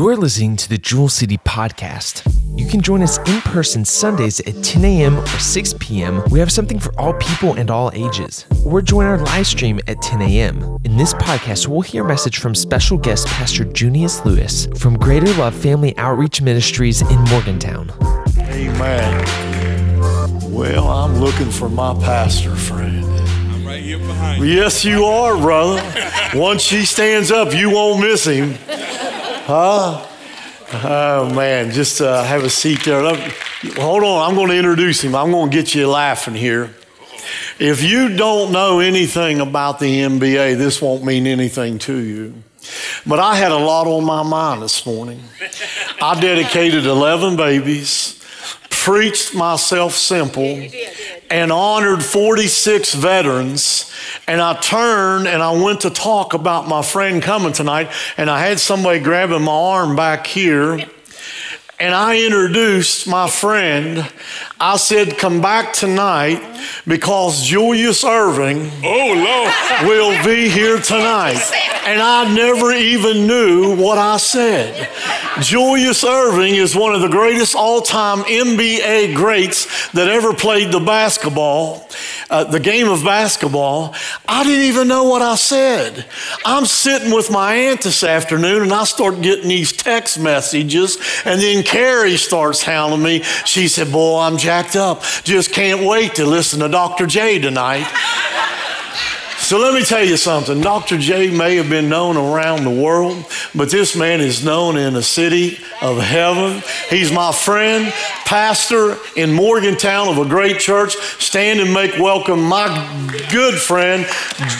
You're listening to the Jewel City Podcast. You can join us in person Sundays at 10 a.m. or 6 p.m. We have something for all people and all ages. Or join our live stream at 10 a.m. In this podcast, we'll hear a message from special guest Pastor Junius Lewis from Greater Love Family Outreach Ministries in Morgantown. Amen. Well, I'm looking for my pastor friend. I'm right here behind you. Yes, you are, brother. Once she stands up, you won't miss him. Huh? Oh, man. Just uh, have a seat there. Hold on. I'm going to introduce him. I'm going to get you laughing here. If you don't know anything about the NBA, this won't mean anything to you. But I had a lot on my mind this morning. I dedicated 11 babies, preached myself simple, and honored 46 veterans. And I turned and I went to talk about my friend coming tonight, and I had somebody grabbing my arm back here. And I introduced my friend. I said, Come back tonight because Julius Erving Oh, Lord. will be here tonight. And I never even knew what I said. Julius Erving is one of the greatest all time NBA greats that ever played the basketball, uh, the game of basketball. I didn't even know what I said. I'm sitting with my aunt this afternoon and I start getting these text messages, and then Carrie starts hounding me. She said, Boy, I'm jacked up. Just can't wait to listen to Dr. J tonight. So let me tell you something. Dr. J may have been known around the world, but this man is known in the city of heaven. He's my friend, pastor in Morgantown of a great church. Stand and make welcome my good friend,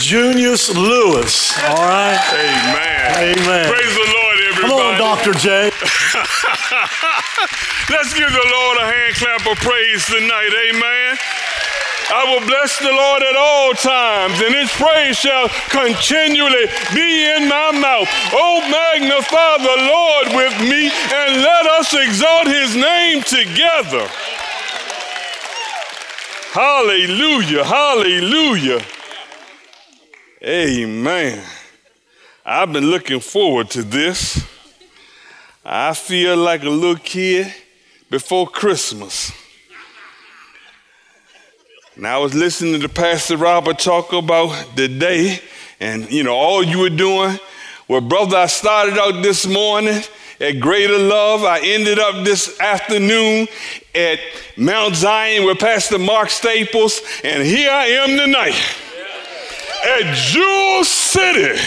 Junius Lewis. All right? Amen. Amen. Praise the Lord, everybody. Come on, Dr. J. Let's give the Lord a hand clap of praise tonight. Amen. I will bless the Lord at all times, and his praise shall continually be in my mouth. Oh, magnify the Lord with me, and let us exalt his name together. Hallelujah, hallelujah. Amen. I've been looking forward to this. I feel like a little kid before Christmas. And I was listening to Pastor Robert talk about the day, and you know, all you were doing. Well, brother, I started out this morning at Greater Love. I ended up this afternoon at Mount Zion with Pastor Mark Staples, and here I am tonight at Jewel City.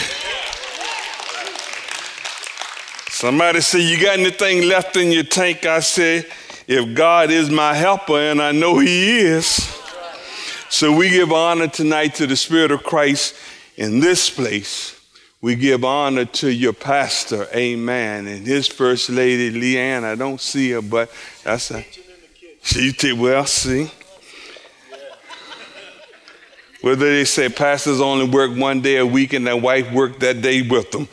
Somebody said, You got anything left in your tank? I said, If God is my helper, and I know He is. So we give honor tonight to the Spirit of Christ in this place. We give honor to your pastor, amen, and his first lady, Leanne. I don't see her, but that's a. She did well, see. Whether they say pastors only work one day a week and their wife worked that day with them.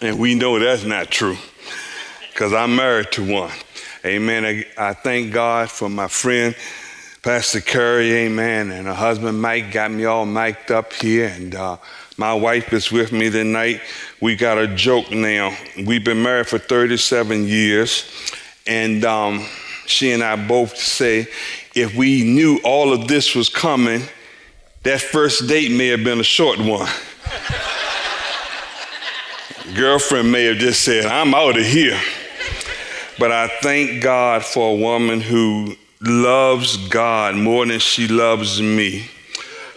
And we know that's not true because I'm married to one. Amen. I, I thank God for my friend, Pastor Curry, amen, and her husband Mike got me all mic'd up here, and uh, my wife is with me tonight. We got a joke now. We've been married for 37 years, and um, she and I both say if we knew all of this was coming, that first date may have been a short one. Girlfriend may have just said, I'm out of here. But I thank God for a woman who loves God more than she loves me.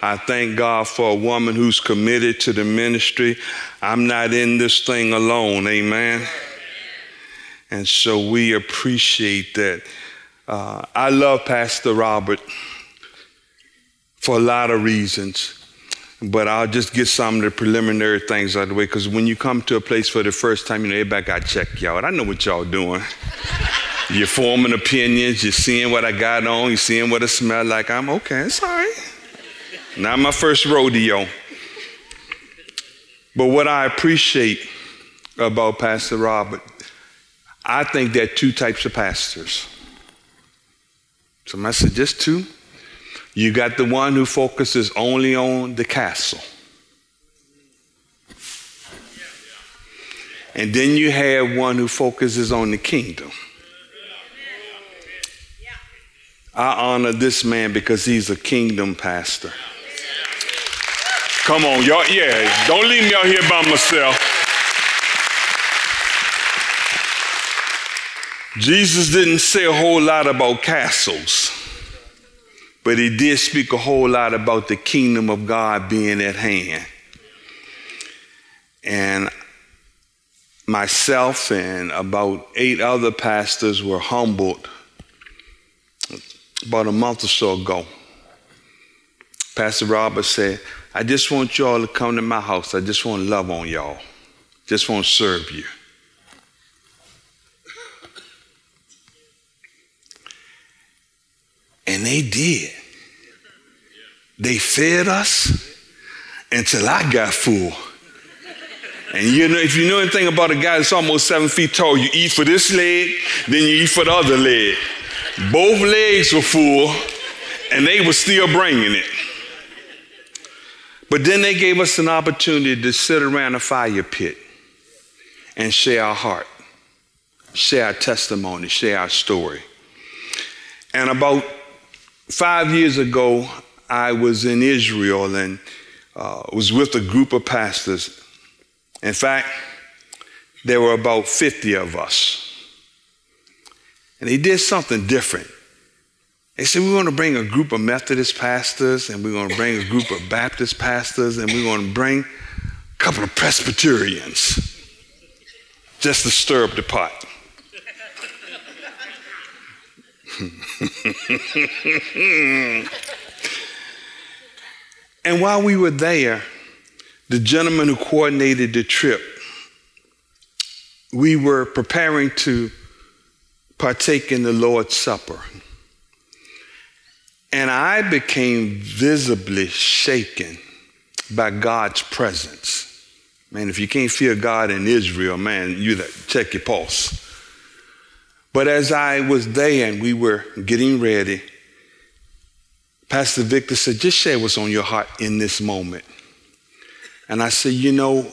I thank God for a woman who's committed to the ministry. I'm not in this thing alone, amen. And so we appreciate that. Uh, I love Pastor Robert for a lot of reasons. But I'll just get some of the preliminary things out of the way because when you come to a place for the first time, you know, everybody got to check y'all. I know what y'all doing. You're forming opinions, you're seeing what I got on, you're seeing what it smell like. I'm okay, it's all right. Not my first rodeo. But what I appreciate about Pastor Robert, I think there are two types of pastors. Somebody said, just two? You got the one who focuses only on the castle. And then you have one who focuses on the kingdom. I honor this man because he's a kingdom pastor. Come on, y'all. Yeah, don't leave me out here by myself. Jesus didn't say a whole lot about castles, but he did speak a whole lot about the kingdom of God being at hand. And myself and about eight other pastors were humbled about a month or so ago. Pastor Robert said, I just want y'all to come to my house. I just want to love on y'all. Just want to serve you. And they did. They fed us until I got full. And you know, if you know anything about a guy that's almost seven feet tall, you eat for this leg, then you eat for the other leg. Both legs were full, and they were still bringing it. But then they gave us an opportunity to sit around a fire pit and share our heart, share our testimony, share our story. And about five years ago, I was in Israel and uh, was with a group of pastors. In fact, there were about 50 of us. And they did something different. They said, We're going to bring a group of Methodist pastors, and we're going to bring a group of Baptist pastors, and we're going to bring a couple of Presbyterians just to stir up the pot. and while we were there, the gentleman who coordinated the trip, we were preparing to partake in the Lord's Supper. And I became visibly shaken by God's presence. Man, if you can't feel God in Israel, man, you check your pulse. But as I was there and we were getting ready, Pastor Victor said, just share what's on your heart in this moment. And I said, you know,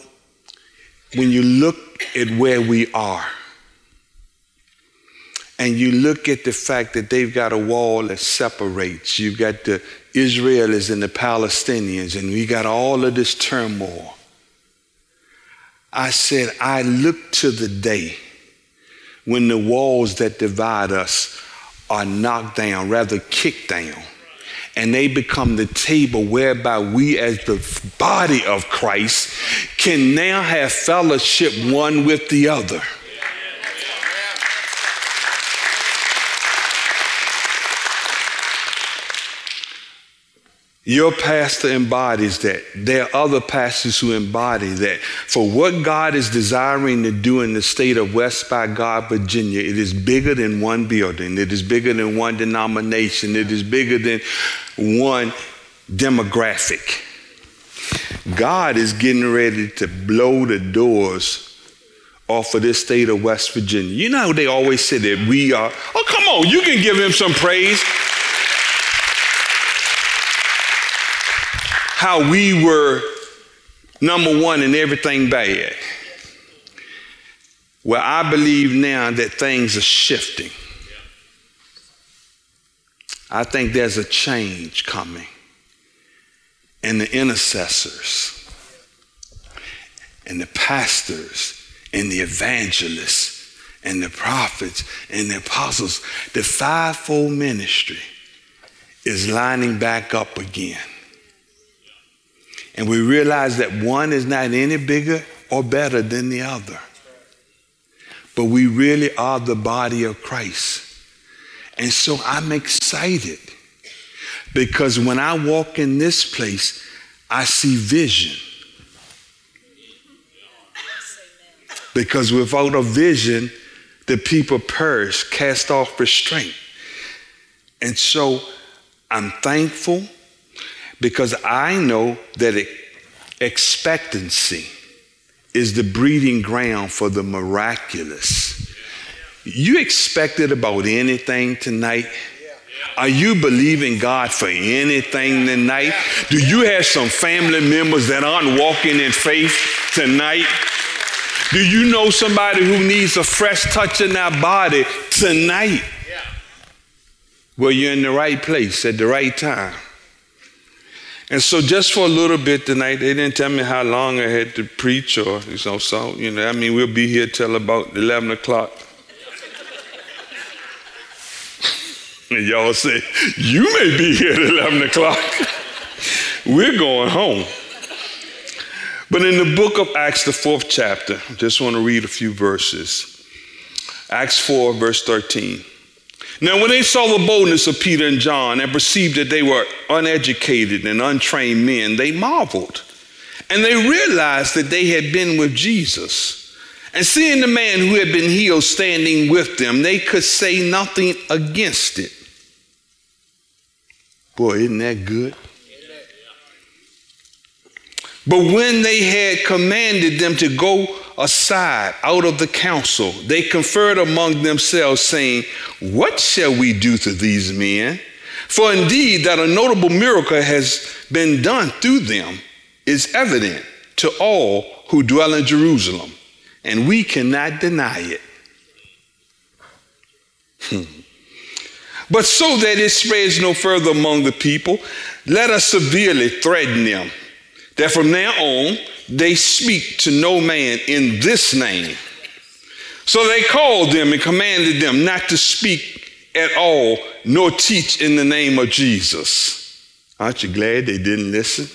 when you look at where we are, and you look at the fact that they've got a wall that separates, you've got the Israelis and the Palestinians, and we got all of this turmoil. I said, I look to the day when the walls that divide us are knocked down, rather kicked down, and they become the table whereby we, as the body of Christ, can now have fellowship one with the other. Your pastor embodies that. There are other pastors who embody that. For what God is desiring to do in the state of West by God, Virginia, it is bigger than one building, it is bigger than one denomination, it is bigger than one demographic. God is getting ready to blow the doors off of this state of West Virginia. You know, they always say that we are, oh, come on, you can give him some praise. How we were number one in everything bad. Well, I believe now that things are shifting. I think there's a change coming. And the intercessors, and the pastors, and the evangelists, and the prophets, and the apostles, the fivefold ministry is lining back up again. And we realize that one is not any bigger or better than the other. But we really are the body of Christ. And so I'm excited because when I walk in this place, I see vision. Because without a vision, the people perish, cast off restraint. And so I'm thankful because I know that expectancy is the breeding ground for the miraculous. You expected about anything tonight? Are you believing God for anything tonight? Do you have some family members that aren't walking in faith tonight? Do you know somebody who needs a fresh touch in their body tonight? Well, you're in the right place at the right time. And so, just for a little bit tonight, they didn't tell me how long I had to preach or, you know, so, you know, I mean, we'll be here till about 11 o'clock. and y'all say, You may be here at 11 o'clock. We're going home. But in the book of Acts, the fourth chapter, I just want to read a few verses. Acts 4, verse 13. Now, when they saw the boldness of Peter and John and perceived that they were uneducated and untrained men, they marveled. And they realized that they had been with Jesus. And seeing the man who had been healed standing with them, they could say nothing against it. Boy, isn't that good? But when they had commanded them to go aside out of the council, they conferred among themselves, saying, What shall we do to these men? For indeed, that a notable miracle has been done through them is evident to all who dwell in Jerusalem, and we cannot deny it. Hmm. But so that it spreads no further among the people, let us severely threaten them that from now on they speak to no man in this name. So they called them and commanded them not to speak at all, nor teach in the name of Jesus. Aren't you glad they didn't listen?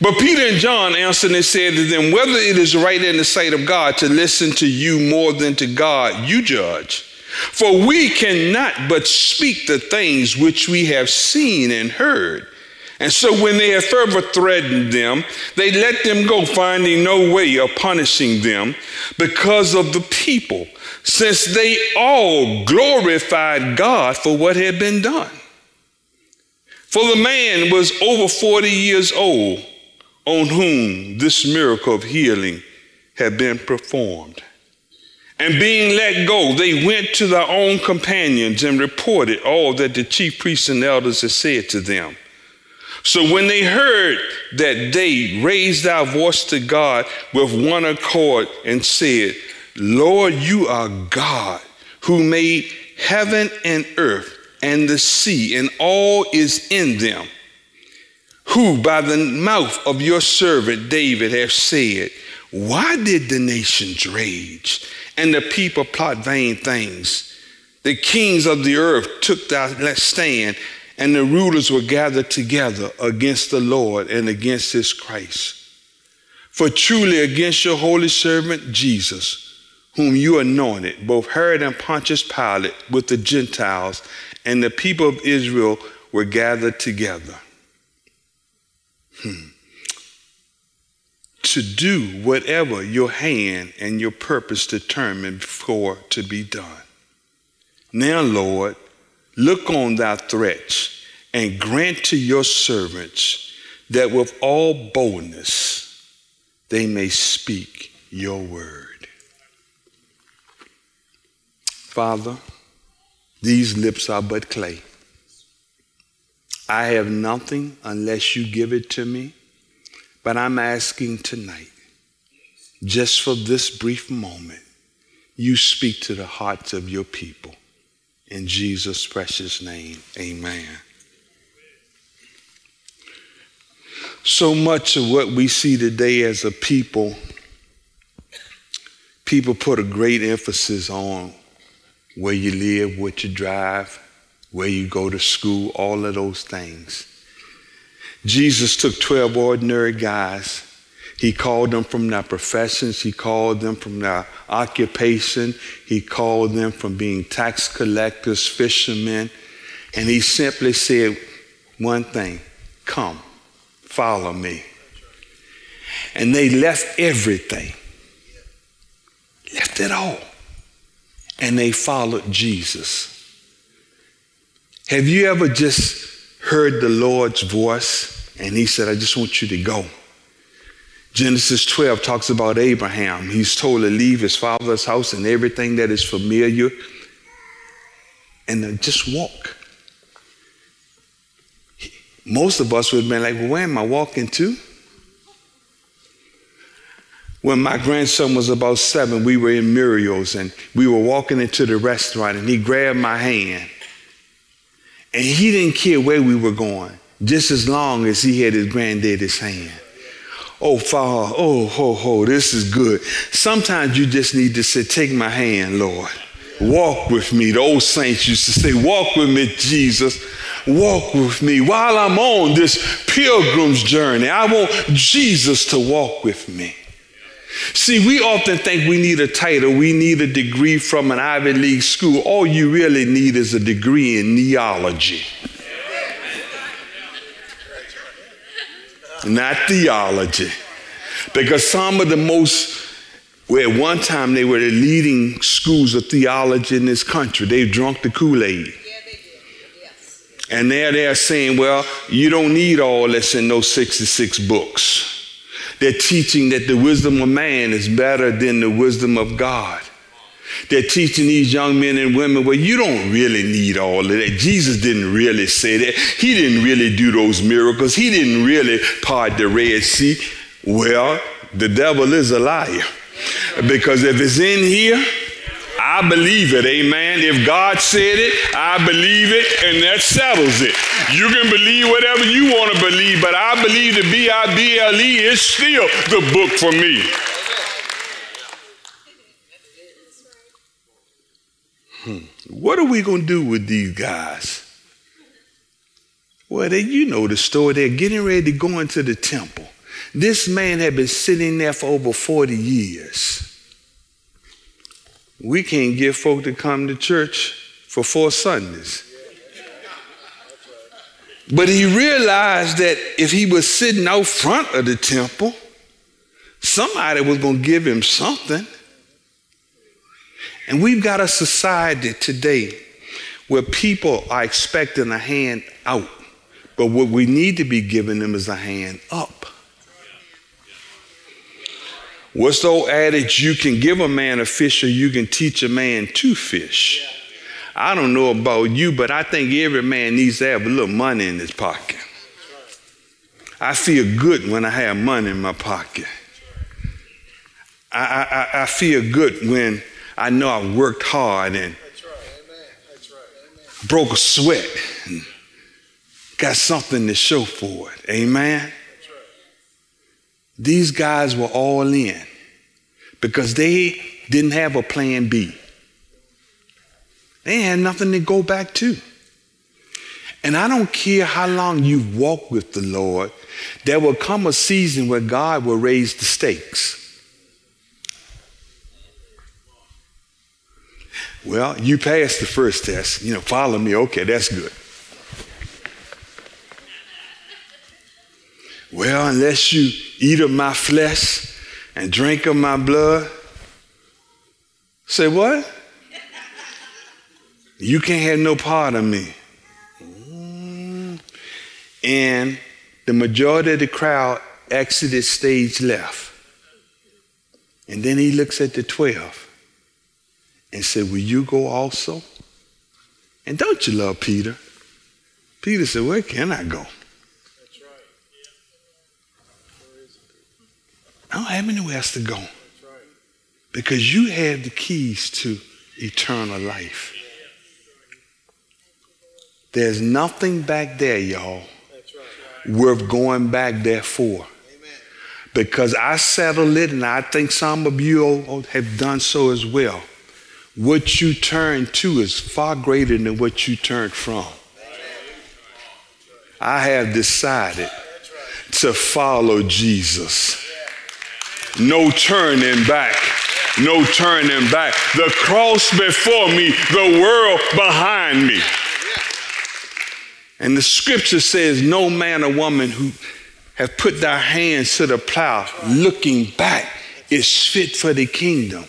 But Peter and John answered and said to them, Whether it is right in the sight of God to listen to you more than to God, you judge. For we cannot but speak the things which we have seen and heard. And so when they had further threatened them, they let them go, finding no way of punishing them because of the people, since they all glorified God for what had been done. For the man was over 40 years old on whom this miracle of healing had been performed. And being let go, they went to their own companions and reported all that the chief priests and elders had said to them. So when they heard that, they raised our voice to God with one accord and said, Lord, you are God who made heaven and earth and the sea and all is in them, who by the mouth of your servant David have said, Why did the nations rage and the people plot vain things? The kings of the earth took their stand and the rulers were gathered together against the Lord and against his Christ. For truly against your holy servant Jesus, whom you anointed, both Herod and Pontius Pilate with the Gentiles and the people of Israel were gathered together. Hmm. To do whatever your hand and your purpose determined for to be done. Now, Lord, Look on thy threats and grant to your servants that with all boldness they may speak your word. Father, these lips are but clay. I have nothing unless you give it to me, but I'm asking tonight, just for this brief moment, you speak to the hearts of your people. In Jesus' precious name, amen. So much of what we see today as a people, people put a great emphasis on where you live, what you drive, where you go to school, all of those things. Jesus took 12 ordinary guys he called them from their professions. He called them from their occupation. He called them from being tax collectors, fishermen. And he simply said one thing come, follow me. And they left everything, left it all. And they followed Jesus. Have you ever just heard the Lord's voice and he said, I just want you to go? Genesis 12 talks about Abraham. He's told to leave his father's house and everything that is familiar and just walk. Most of us would have been like, well, where am I walking to? When my grandson was about seven, we were in Muriel's and we were walking into the restaurant and he grabbed my hand. And he didn't care where we were going, just as long as he had his granddaddy's hand. Oh, Father, oh, ho, ho, this is good. Sometimes you just need to say, Take my hand, Lord. Walk with me. The old saints used to say, Walk with me, Jesus. Walk with me while I'm on this pilgrim's journey. I want Jesus to walk with me. See, we often think we need a title, we need a degree from an Ivy League school. All you really need is a degree in neology. Not theology. Because some of the most, well, at one time they were the leading schools of theology in this country. They've drunk the Kool Aid. And now they're saying, well, you don't need all this in those 66 books. They're teaching that the wisdom of man is better than the wisdom of God. They're teaching these young men and women, well, you don't really need all of that. Jesus didn't really say that. He didn't really do those miracles. He didn't really part the Red Sea. Well, the devil is a liar. Because if it's in here, I believe it, amen. If God said it, I believe it, and that settles it. You can believe whatever you want to believe, but I believe the B I B L E is still the book for me. Hmm. What are we going to do with these guys? Well, they, you know the story. They're getting ready to go into the temple. This man had been sitting there for over 40 years. We can't get folk to come to church for four Sundays. But he realized that if he was sitting out front of the temple, somebody was going to give him something. And we've got a society today where people are expecting a hand out, but what we need to be giving them is a hand up. What's the old adage? You can give a man a fish or you can teach a man to fish. I don't know about you, but I think every man needs to have a little money in his pocket. I feel good when I have money in my pocket. I, I, I feel good when I know I worked hard and broke a sweat and got something to show for it. Amen. These guys were all in because they didn't have a plan B. They had nothing to go back to. And I don't care how long you've walked with the Lord, there will come a season where God will raise the stakes. Well, you passed the first test. You know, follow me. Okay, that's good. Well, unless you eat of my flesh and drink of my blood, say what? You can't have no part of me. Mm. And the majority of the crowd exited stage left. And then he looks at the 12 and said, Will you go also? And don't you love Peter? Peter said, Where can I go? I don't have anywhere else to go. Because you have the keys to eternal life. There's nothing back there, y'all, worth going back there for. Because I settled it, and I think some of you have done so as well. What you turn to is far greater than what you turned from. I have decided to follow Jesus. No turning back. No turning back. The cross before me, the world behind me. And the scripture says, No man or woman who have put their hands to the plow looking back is fit for the kingdom.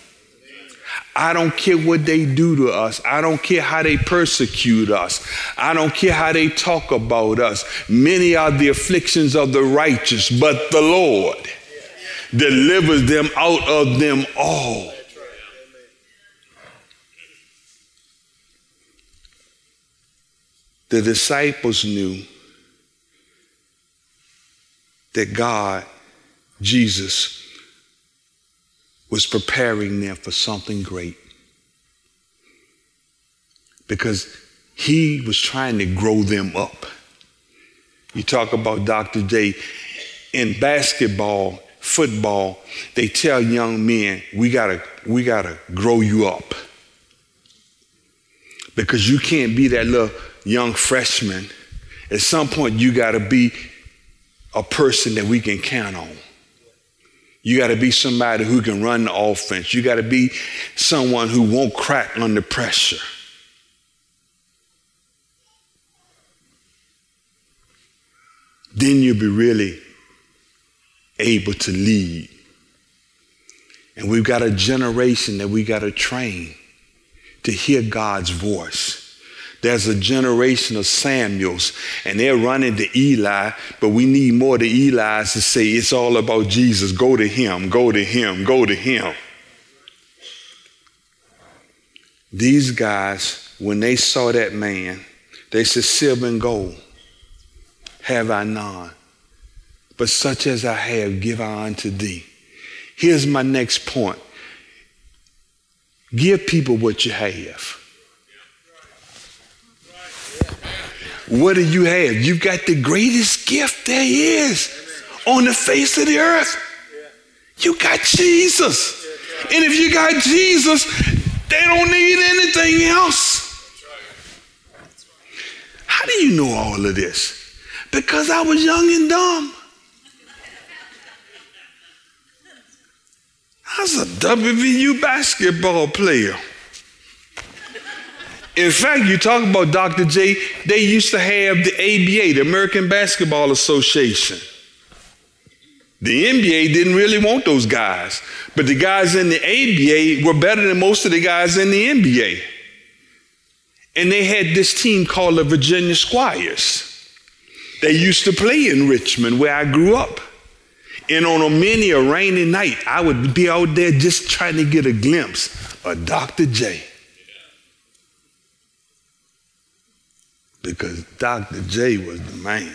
I don't care what they do to us. I don't care how they persecute us. I don't care how they talk about us. Many are the afflictions of the righteous, but the Lord delivers them out of them all. The disciples knew that God, Jesus, was preparing them for something great. Because he was trying to grow them up. You talk about Dr. J. In basketball, football, they tell young men, we gotta, we gotta grow you up. Because you can't be that little young freshman. At some point, you gotta be a person that we can count on. You got to be somebody who can run the offense. You got to be someone who won't crack under pressure. Then you'll be really able to lead. And we've got a generation that we got to train to hear God's voice. There's a generation of Samuels, and they're running to Eli, but we need more to Eli's to say it's all about Jesus. Go to him, go to him, go to him. These guys, when they saw that man, they said, Silver and gold have I none, but such as I have give I unto thee. Here's my next point give people what you have. What do you have? You've got the greatest gift there is on the face of the earth. You got Jesus. And if you got Jesus, they don't need anything else. How do you know all of this? Because I was young and dumb. I was a WVU basketball player. In fact, you talk about Dr. J, they used to have the ABA, the American Basketball Association. The NBA didn't really want those guys, but the guys in the ABA were better than most of the guys in the NBA. And they had this team called the Virginia Squires. They used to play in Richmond, where I grew up. And on a many a rainy night, I would be out there just trying to get a glimpse of Dr. J. because Dr. J was the man.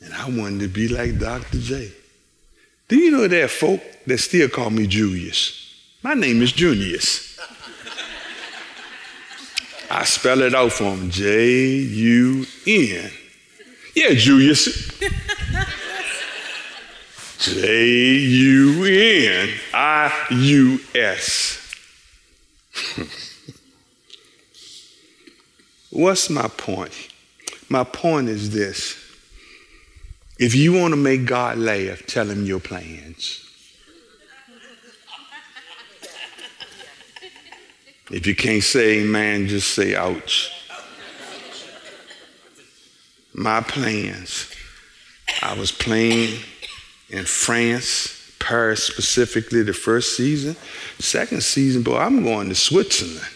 And I wanted to be like Dr. J. Do you know there are folk that still call me Julius? My name is Junius. I spell it out for them J U N. Yeah, Julius. J U N I U S. What's my point? My point is this. If you want to make God laugh, tell him your plans. If you can't say amen, just say ouch. My plans. I was playing in France, Paris specifically, the first season. Second season, boy, I'm going to Switzerland.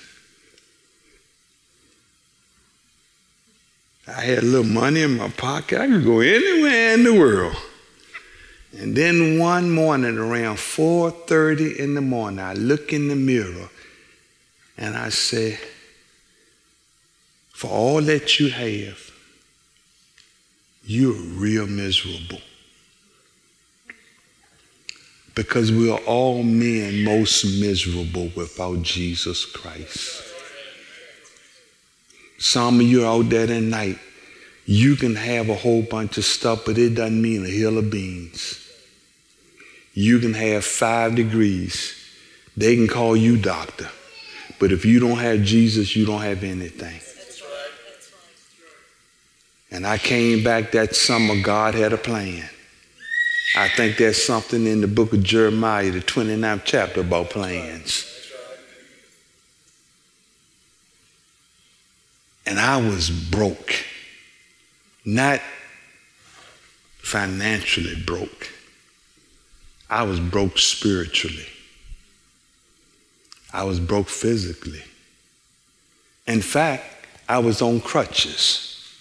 I had a little money in my pocket. I could go anywhere in the world. And then one morning around 4:30 in the morning, I look in the mirror and I say, for all that you have, you're real miserable. Because we are all men most miserable without Jesus Christ. Some of you out there tonight, you can have a whole bunch of stuff, but it doesn't mean a hill of beans. You can have five degrees. They can call you doctor. But if you don't have Jesus, you don't have anything. And I came back that summer, God had a plan. I think there's something in the book of Jeremiah, the 29th chapter, about plans. And I was broke. Not financially broke. I was broke spiritually. I was broke physically. In fact, I was on crutches.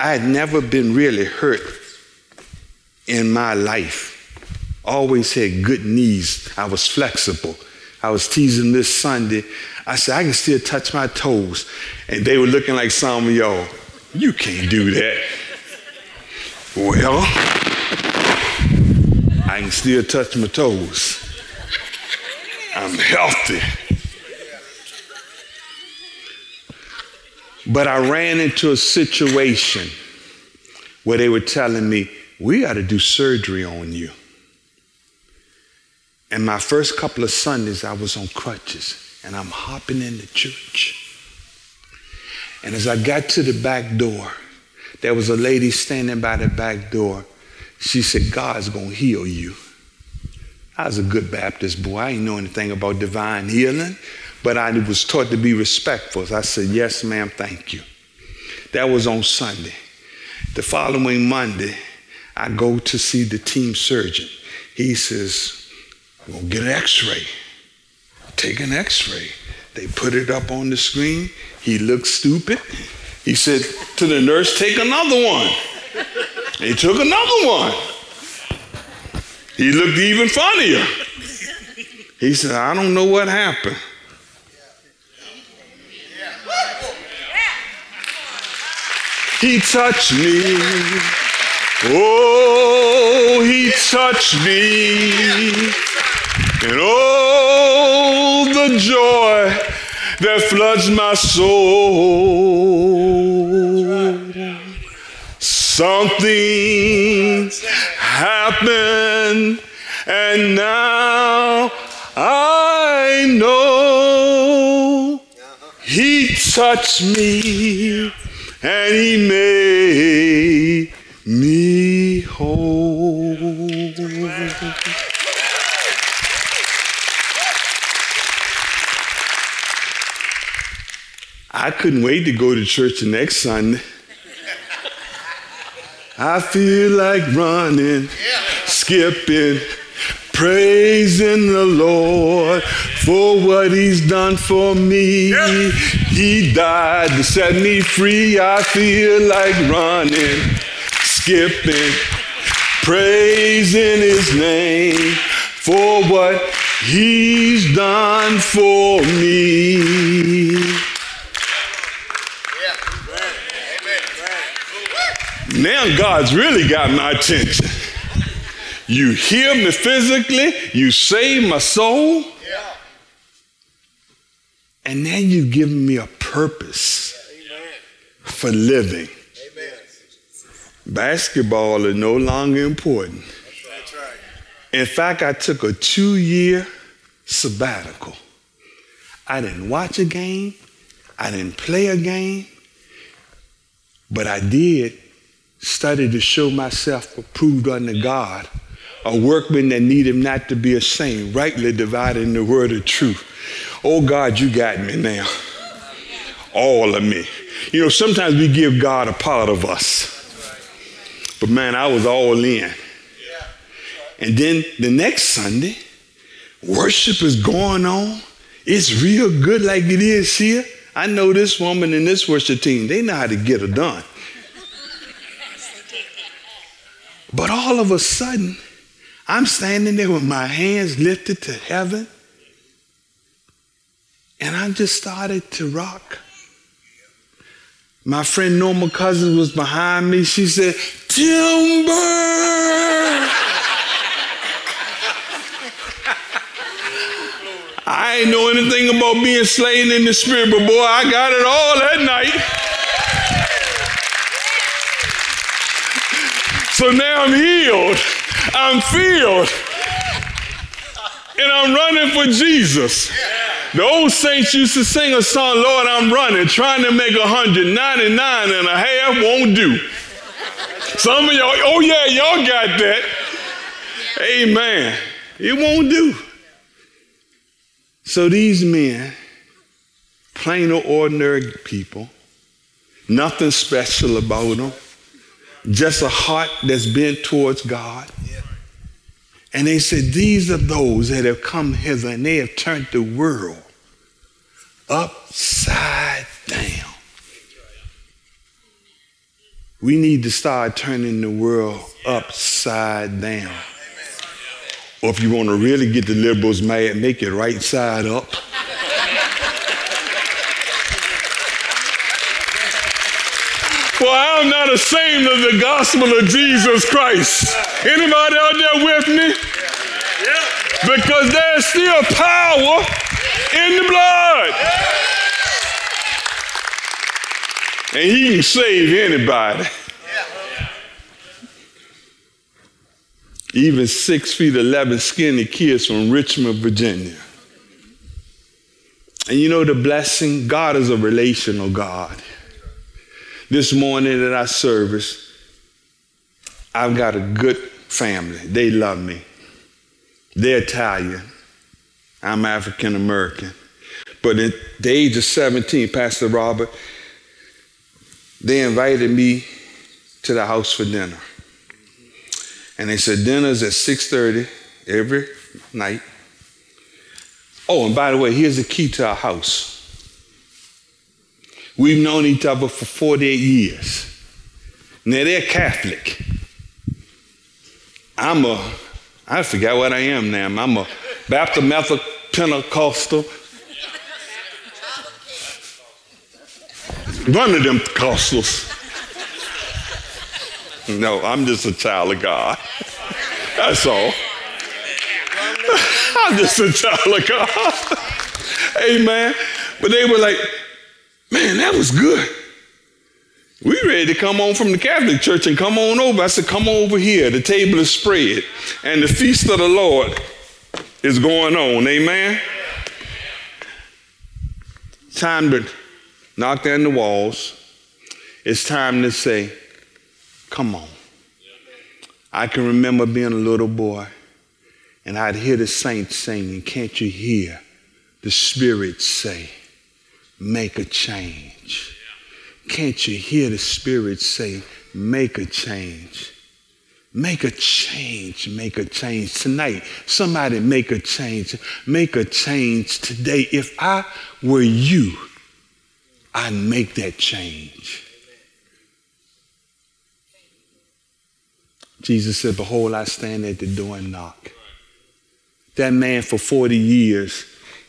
I had never been really hurt in my life. Always had good knees. I was flexible. I was teasing this Sunday. I said, I can still touch my toes. And they were looking like some of y'all. You can't do that. Well, I can still touch my toes. I'm healthy. But I ran into a situation where they were telling me, we got to do surgery on you. And my first couple of Sundays, I was on crutches and I'm hopping in the church. And as I got to the back door, there was a lady standing by the back door. She said, God's going to heal you. I was a good Baptist boy. I didn't know anything about divine healing, but I was taught to be respectful. So I said, Yes, ma'am, thank you. That was on Sunday. The following Monday, I go to see the team surgeon. He says, We'll get an x ray. Take an x ray. They put it up on the screen. He looked stupid. He said to the nurse, Take another one. He took another one. He looked even funnier. He said, I don't know what happened. He touched me. Oh, he touched me. And oh, the joy that floods my soul. Something happened, and now I know He touched me and He made me whole. I couldn't wait to go to church the next Sunday. I feel like running, skipping, praising the Lord for what He's done for me. He died to set me free. I feel like running, skipping, praising His name for what He's done for me. Now God's really got my attention. You hear me physically, you save my soul, yeah. and now you've given me a purpose for living. Amen. Basketball is no longer important. In fact, I took a two year sabbatical. I didn't watch a game, I didn't play a game, but I did study to show myself approved unto God, a workman that needed not to be ashamed, rightly dividing the word of truth. Oh God, you got me now. All of me. You know, sometimes we give God a part of us. But man, I was all in. And then the next Sunday, worship is going on. It's real good like it is here. I know this woman and this worship team, they know how to get it done. But all of a sudden, I'm standing there with my hands lifted to heaven, and I just started to rock. My friend Norma Cousins was behind me. She said, Timber! I ain't know anything about being slain in the spirit, but boy, I got it all that night. So now I'm healed, I'm filled, and I'm running for Jesus. The old saints used to sing a song, Lord, I'm running, trying to make 199 and a half won't do. Some of y'all, oh yeah, y'all got that. Amen. It won't do. So these men, plain or ordinary people, nothing special about them just a heart that's bent towards God. And they said, These are those that have come hither and they have turned the world upside down. We need to start turning the world upside down. Or if you want to really get the liberals mad, make it right side up. For I'm not ashamed of the gospel of Jesus Christ. Anybody out there with me? Because there's still power in the blood. And he can save anybody. Even six feet 11 skinny kids from Richmond, Virginia. And you know the blessing? God is a relational God. This morning at our service, I've got a good family. They love me. They're Italian. I'm African American. But at the age of 17, Pastor Robert, they invited me to the house for dinner. And they said dinner's at 6:30 every night. Oh, and by the way, here's the key to our house. We've known each other for 48 years. Now they're Catholic. I'm a, I forgot what I am now. I'm a Baptist Methodist Pentecostal. One of them Pentecostals. No, I'm just a child of God. That's all. I'm just a child of God. Amen. But they were like, man, that was good. We ready to come on from the Catholic Church and come on over. I said, come over here. The table is spread. And the feast of the Lord is going on. Amen. Time to knock down the walls. It's time to say, come on. I can remember being a little boy and I'd hear the saints singing, Can't you hear the Spirit say, Make a change? Can't you hear the Spirit say, Make a change? Make a change, make a change tonight. Somebody make a change, make a change today. If I were you, I'd make that change. Jesus said, Behold, I stand at the door and knock. That man for 40 years,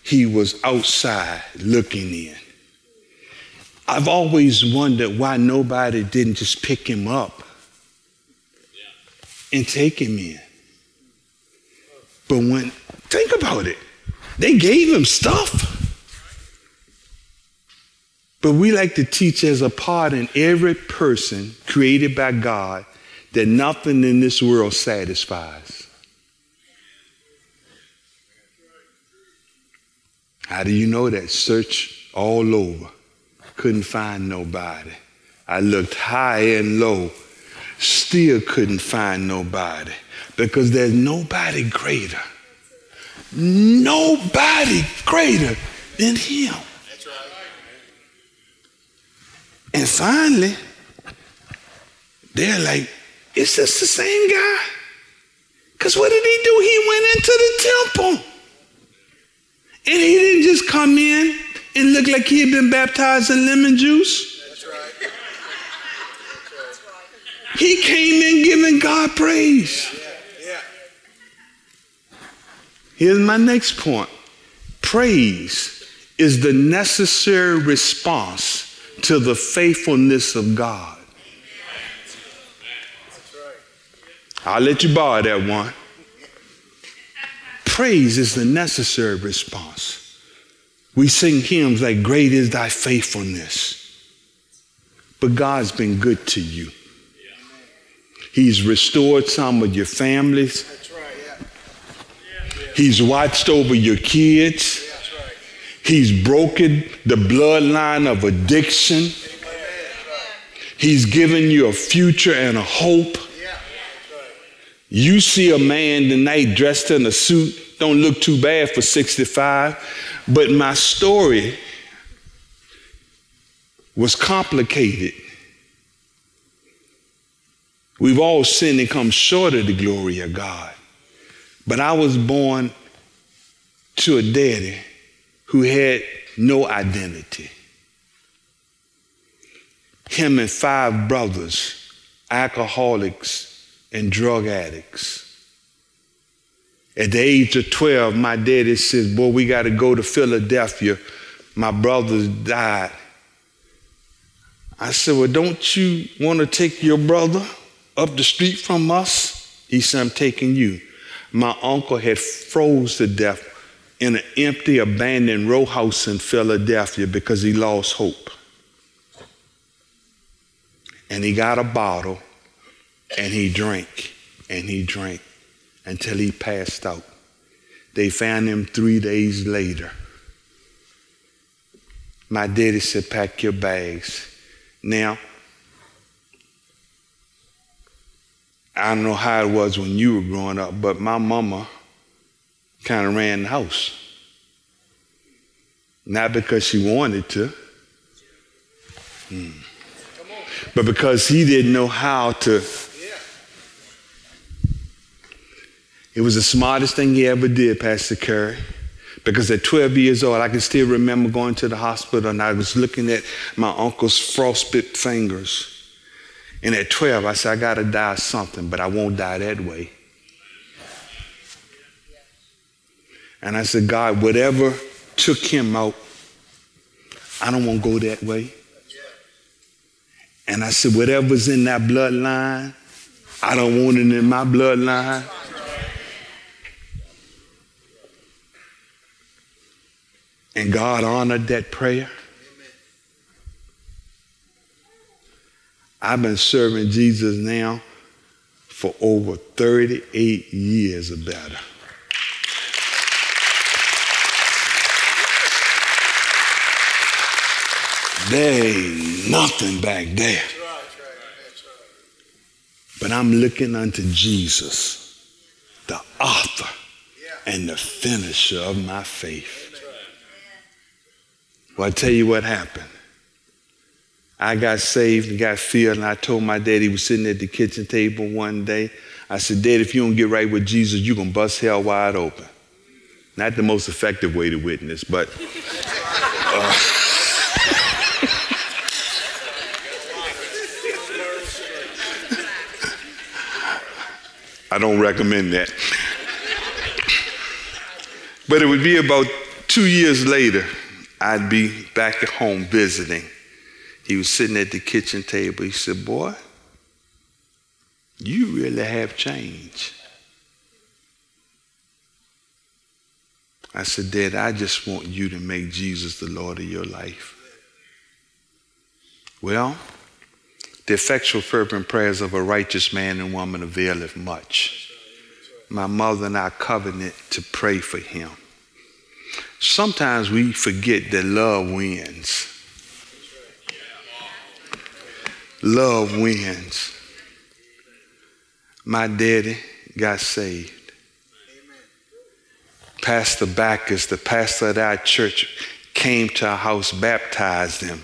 he was outside looking in. I've always wondered why nobody didn't just pick him up and take him in. But when, think about it, they gave him stuff. But we like to teach as a part in every person created by God that nothing in this world satisfies. How do you know that? Search all over. Couldn't find nobody. I looked high and low. Still couldn't find nobody. Because there's nobody greater. Nobody greater than him. That's right. And finally, they're like, is this the same guy? Because what did he do? He went into the temple. And he didn't just come in and look like he had been baptized in lemon juice. That's right. He came in giving God praise. Yeah. Yeah. Here's my next point praise is the necessary response to the faithfulness of God. I'll let you borrow that one. Praise is the necessary response. We sing hymns like, Great is thy faithfulness. But God's been good to you. He's restored some of your families. He's watched over your kids. He's broken the bloodline of addiction. He's given you a future and a hope. You see a man tonight dressed in a suit, don't look too bad for 65, but my story was complicated. We've all sinned and come short of the glory of God. But I was born to a daddy who had no identity. Him and five brothers, alcoholics and drug addicts. At the age of 12, my daddy says, Boy, we got to go to Philadelphia. My brothers died. I said, Well, don't you want to take your brother up the street from us? He said, I'm taking you. My uncle had froze to death in an empty, abandoned row house in Philadelphia because he lost hope. And he got a bottle and he drank and he drank until he passed out. They found him three days later. My daddy said, Pack your bags. Now, I don't know how it was when you were growing up, but my mama kind of ran the house. Not because she wanted to, hmm. but because he didn't know how to. It was the smartest thing he ever did, Pastor Curry. Because at 12 years old, I can still remember going to the hospital and I was looking at my uncle's frostbit fingers. And at 12, I said, I got to die something, but I won't die that way. And I said, God, whatever took him out, I don't want to go that way. And I said, whatever's in that bloodline, I don't want it in my bloodline. And God honored that prayer. I've been serving Jesus now for over 38 years or better. There ain't nothing back there. But I'm looking unto Jesus, the author and the finisher of my faith. Well, I tell you what happened. I got saved and got filled, and I told my dad he was sitting at the kitchen table one day. I said, Dad, if you don't get right with Jesus, you're going to bust hell wide open. Not the most effective way to witness, but. Uh, I don't recommend that. But it would be about two years later, I'd be back at home visiting. He was sitting at the kitchen table. He said, Boy, you really have changed. I said, Dad, I just want you to make Jesus the Lord of your life. Well, the effectual, fervent prayers of a righteous man and woman availeth much. My mother and I covenant to pray for him. Sometimes we forget that love wins. Love wins. My daddy got saved. Pastor Backus, the pastor of our church, came to our house, baptized him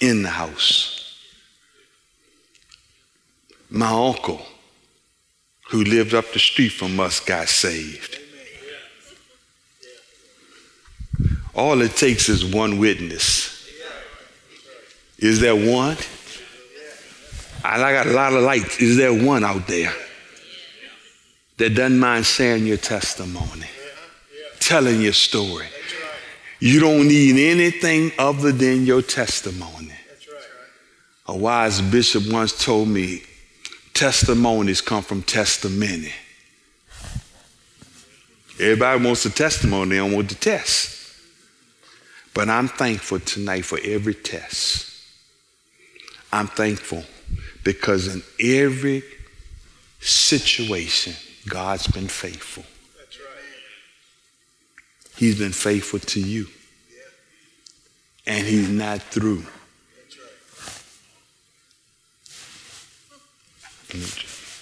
in the house. My uncle, who lived up the street from us, got saved. All it takes is one witness. Is there one? I got a lot of lights. Is there one out there that doesn't mind sharing your testimony, telling your story? You don't need anything other than your testimony. A wise bishop once told me testimonies come from testimony. Everybody wants a testimony, they don't want the test. But I'm thankful tonight for every test. I'm thankful because in every situation, God's been faithful. That's right. He's been faithful to you. And he's not through.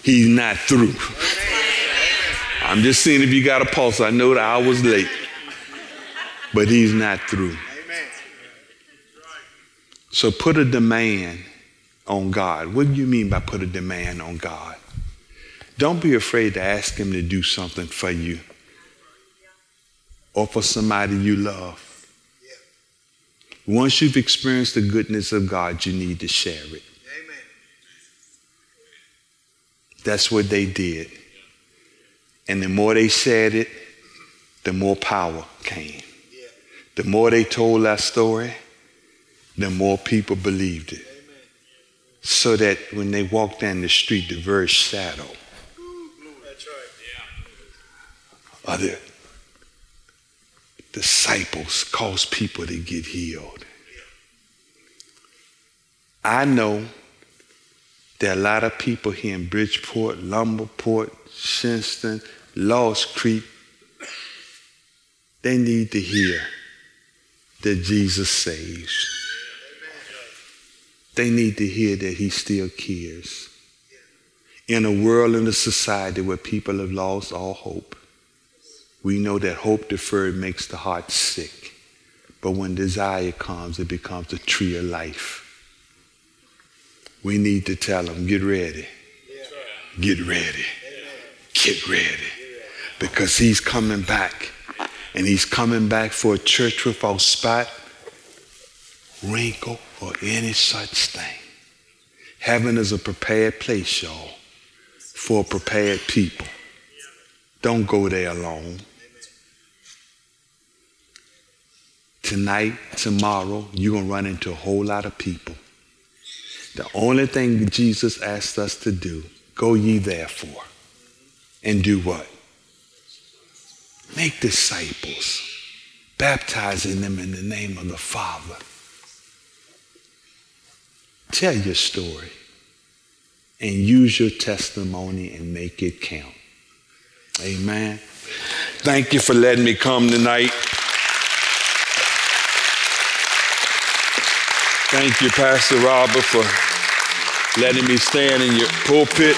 He's not through. I'm just seeing if you got a pulse. I know that I was late but he's not through. So put a demand on God. What do you mean by put a demand on God? Don't be afraid to ask him to do something for you or for somebody you love. Once you've experienced the goodness of God, you need to share it. That's what they did. And the more they said it, the more power came. The more they told that story, the more people believed it. So that when they walked down the street, the very shadow of the disciples caused people to get healed. I know there are a lot of people here in Bridgeport, Lumberport, Shinnston, Lost Creek. They need to hear that Jesus saves. They need to hear that he still cares. In a world and a society where people have lost all hope, we know that hope deferred makes the heart sick. But when desire comes, it becomes a tree of life. We need to tell them, get ready. Get ready. Get ready. Because he's coming back. And he's coming back for a church without spot, wrinkle, or any such thing. Heaven is a prepared place, y'all, for prepared people. Don't go there alone. Tonight, tomorrow, you're going to run into a whole lot of people. The only thing Jesus asked us to do, go ye therefore. And do what? Make disciples, baptizing them in the name of the Father. Tell your story and use your testimony and make it count. Amen. Thank you for letting me come tonight. Thank you, Pastor Robert, for letting me stand in your pulpit.